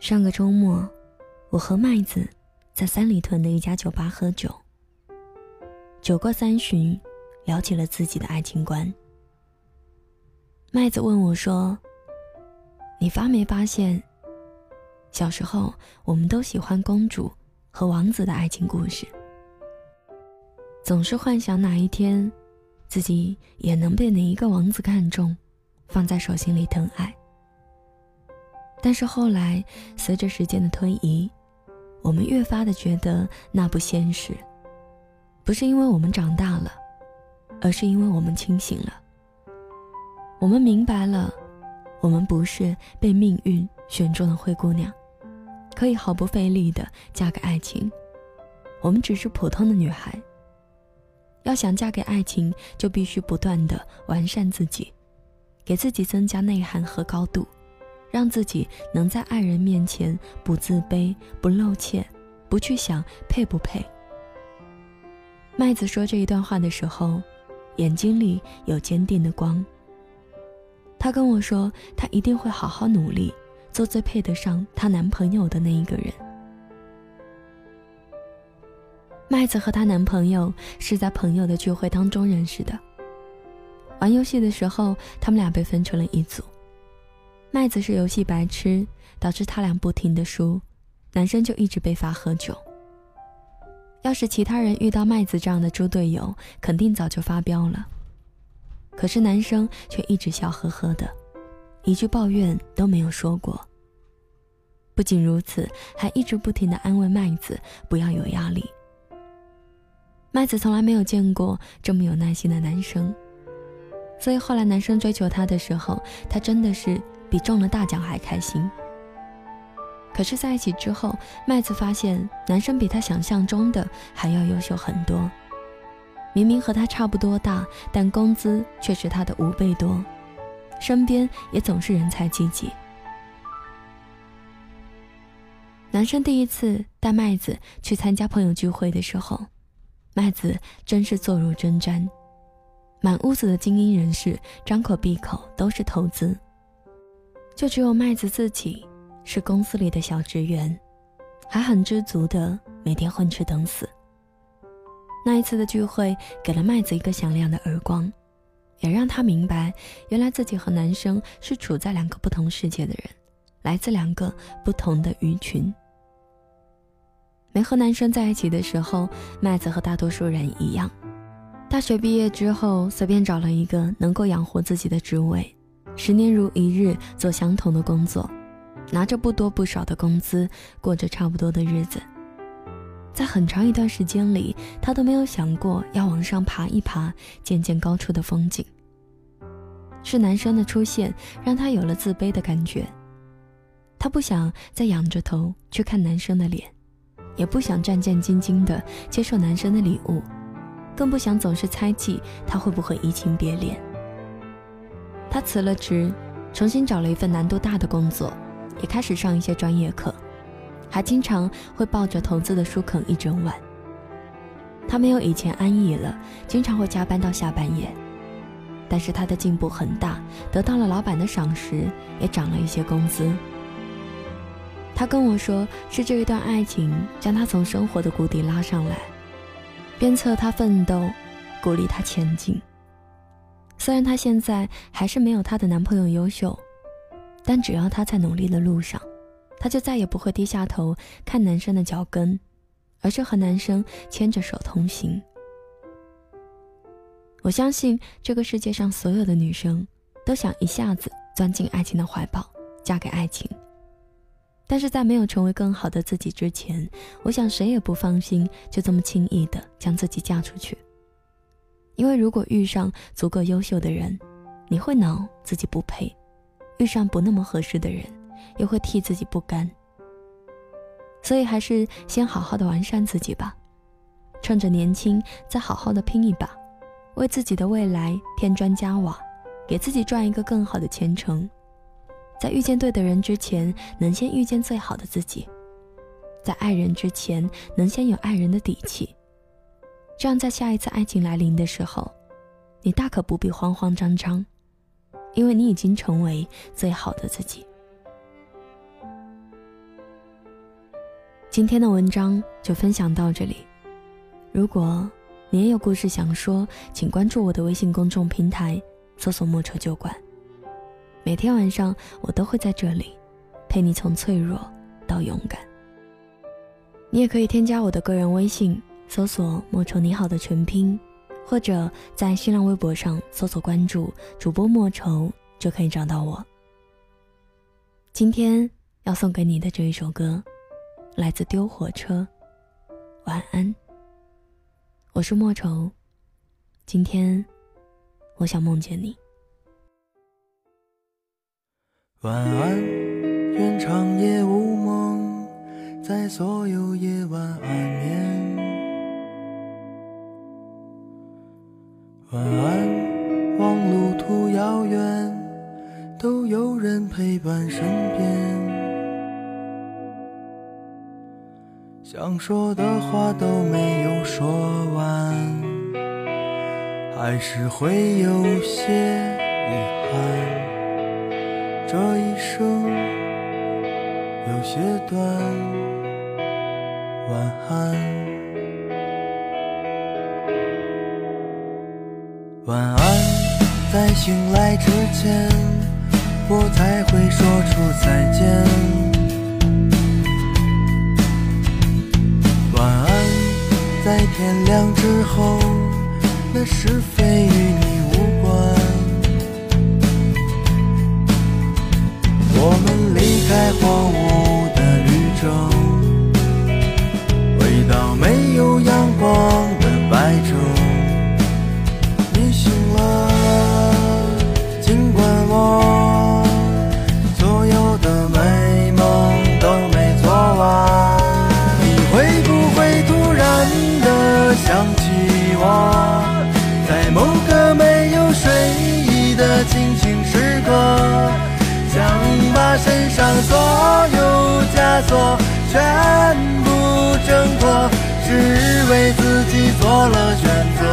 上个周末，我和麦子在三里屯的一家酒吧喝酒。酒过三巡，聊起了自己的爱情观。麦子问我说：“你发没发现，小时候我们都喜欢公主和王子的爱情故事，总是幻想哪一天，自己也能被哪一个王子看中，放在手心里疼爱。”但是后来，随着时间的推移，我们越发的觉得那不现实。不是因为我们长大了，而是因为我们清醒了。我们明白了，我们不是被命运选中的灰姑娘，可以毫不费力的嫁给爱情。我们只是普通的女孩。要想嫁给爱情，就必须不断的完善自己，给自己增加内涵和高度。让自己能在爱人面前不自卑、不露怯、不去想配不配。麦子说这一段话的时候，眼睛里有坚定的光。她跟我说，她一定会好好努力，做最配得上她男朋友的那一个人。麦子和她男朋友是在朋友的聚会当中认识的。玩游戏的时候，他们俩被分成了一组。麦子是游戏白痴，导致他俩不停的输，男生就一直被罚喝酒。要是其他人遇到麦子这样的猪队友，肯定早就发飙了。可是男生却一直笑呵呵的，一句抱怨都没有说过。不仅如此，还一直不停的安慰麦子不要有压力。麦子从来没有见过这么有耐心的男生，所以后来男生追求她的时候，她真的是。比中了大奖还开心。可是，在一起之后，麦子发现男生比她想象中的还要优秀很多。明明和他差不多大，但工资却是他的五倍多，身边也总是人才济济。男生第一次带麦子去参加朋友聚会的时候，麦子真是坐如针毡，满屋子的精英人士，张口闭口都是投资。就只有麦子自己是公司里的小职员，还很知足的每天混吃等死。那一次的聚会给了麦子一个响亮的耳光，也让他明白，原来自己和男生是处在两个不同世界的人，来自两个不同的鱼群。没和男生在一起的时候，麦子和大多数人一样，大学毕业之后随便找了一个能够养活自己的职位。十年如一日做相同的工作，拿着不多不少的工资，过着差不多的日子。在很长一段时间里，他都没有想过要往上爬一爬，见见高处的风景。是男生的出现让他有了自卑的感觉。他不想再仰着头去看男生的脸，也不想战战兢兢地接受男生的礼物，更不想总是猜忌他会不会移情别恋。他辞了职，重新找了一份难度大的工作，也开始上一些专业课，还经常会抱着投资的书啃一整晚。他没有以前安逸了，经常会加班到下半夜，但是他的进步很大，得到了老板的赏识，也涨了一些工资。他跟我说，是这一段爱情将他从生活的谷底拉上来，鞭策他奋斗，鼓励他前进。虽然她现在还是没有她的男朋友优秀，但只要她在努力的路上，她就再也不会低下头看男生的脚跟，而是和男生牵着手同行。我相信这个世界上所有的女生都想一下子钻进爱情的怀抱，嫁给爱情。但是在没有成为更好的自己之前，我想谁也不放心就这么轻易的将自己嫁出去。因为如果遇上足够优秀的人，你会恼自己不配；遇上不那么合适的人，又会替自己不甘。所以还是先好好的完善自己吧，趁着年轻再好好的拼一把，为自己的未来添砖加瓦，给自己赚一个更好的前程。在遇见对的人之前，能先遇见最好的自己；在爱人之前，能先有爱人的底气。这样，在下一次爱情来临的时候，你大可不必慌慌张张，因为你已经成为最好的自己。今天的文章就分享到这里。如果你也有故事想说，请关注我的微信公众平台，搜索“莫愁酒馆”。每天晚上我都会在这里，陪你从脆弱到勇敢。你也可以添加我的个人微信，搜索“莫愁你好”的全拼，或者在新浪微博上搜索关注主播莫愁，就可以找到我。今天要送给你的这一首歌。来自丢火车，晚安。我是莫愁，今天我想梦见你。晚安，愿长夜无梦，在所有夜晚安眠。晚安，望路途遥远，都有人陪伴身边。想说的话都没有说完，还是会有些遗憾。这一生有些短，晚安，晚安。在醒来之前，我才会说出再见。晚安在天亮之后，那是非与你无关。我们离开荒芜的清醒时刻，想把身上所有枷锁全部挣脱，只为自己做了选择。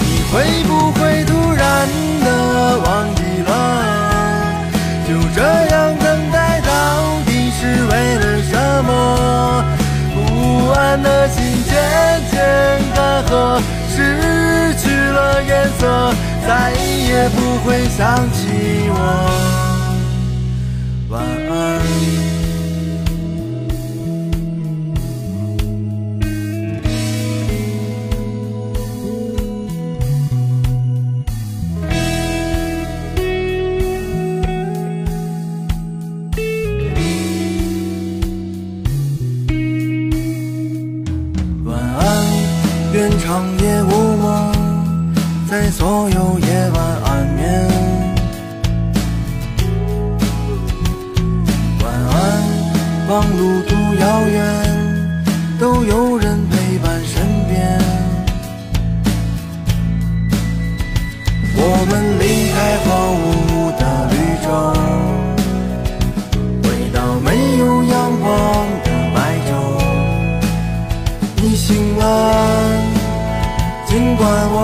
你会不会突然的忘记了？就这样等待，到底是为了什么？不安的心。渐渐干涸，失去了颜色，再也不会想起我。望路途遥远，都有人陪伴身边。我们离开荒芜的绿洲，回到没有阳光的白昼。你醒了。尽管我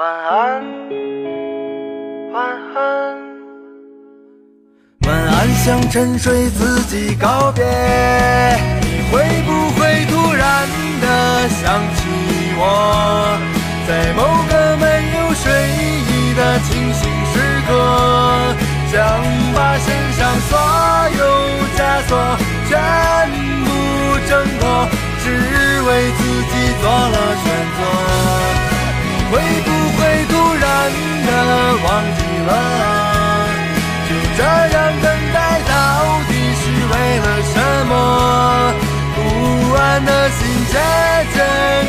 晚安，晚安，晚安，向沉睡自己告别。你会不会突然的想起我，在某个没有睡意的清醒时刻，想把身上所有枷锁全部挣脱，只为自己。做了选择，了？就这样等待，到底是为了什么？不安的心渐渐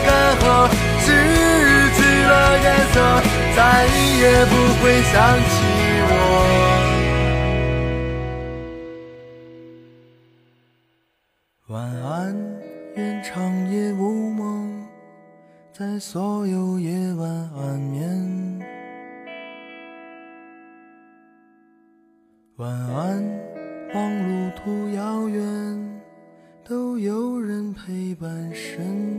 干涸，失去了颜色，再也不会想起我。晚安，愿长夜无梦，在所有夜晚安眠。晚安，望路途遥远，都有人陪伴身边。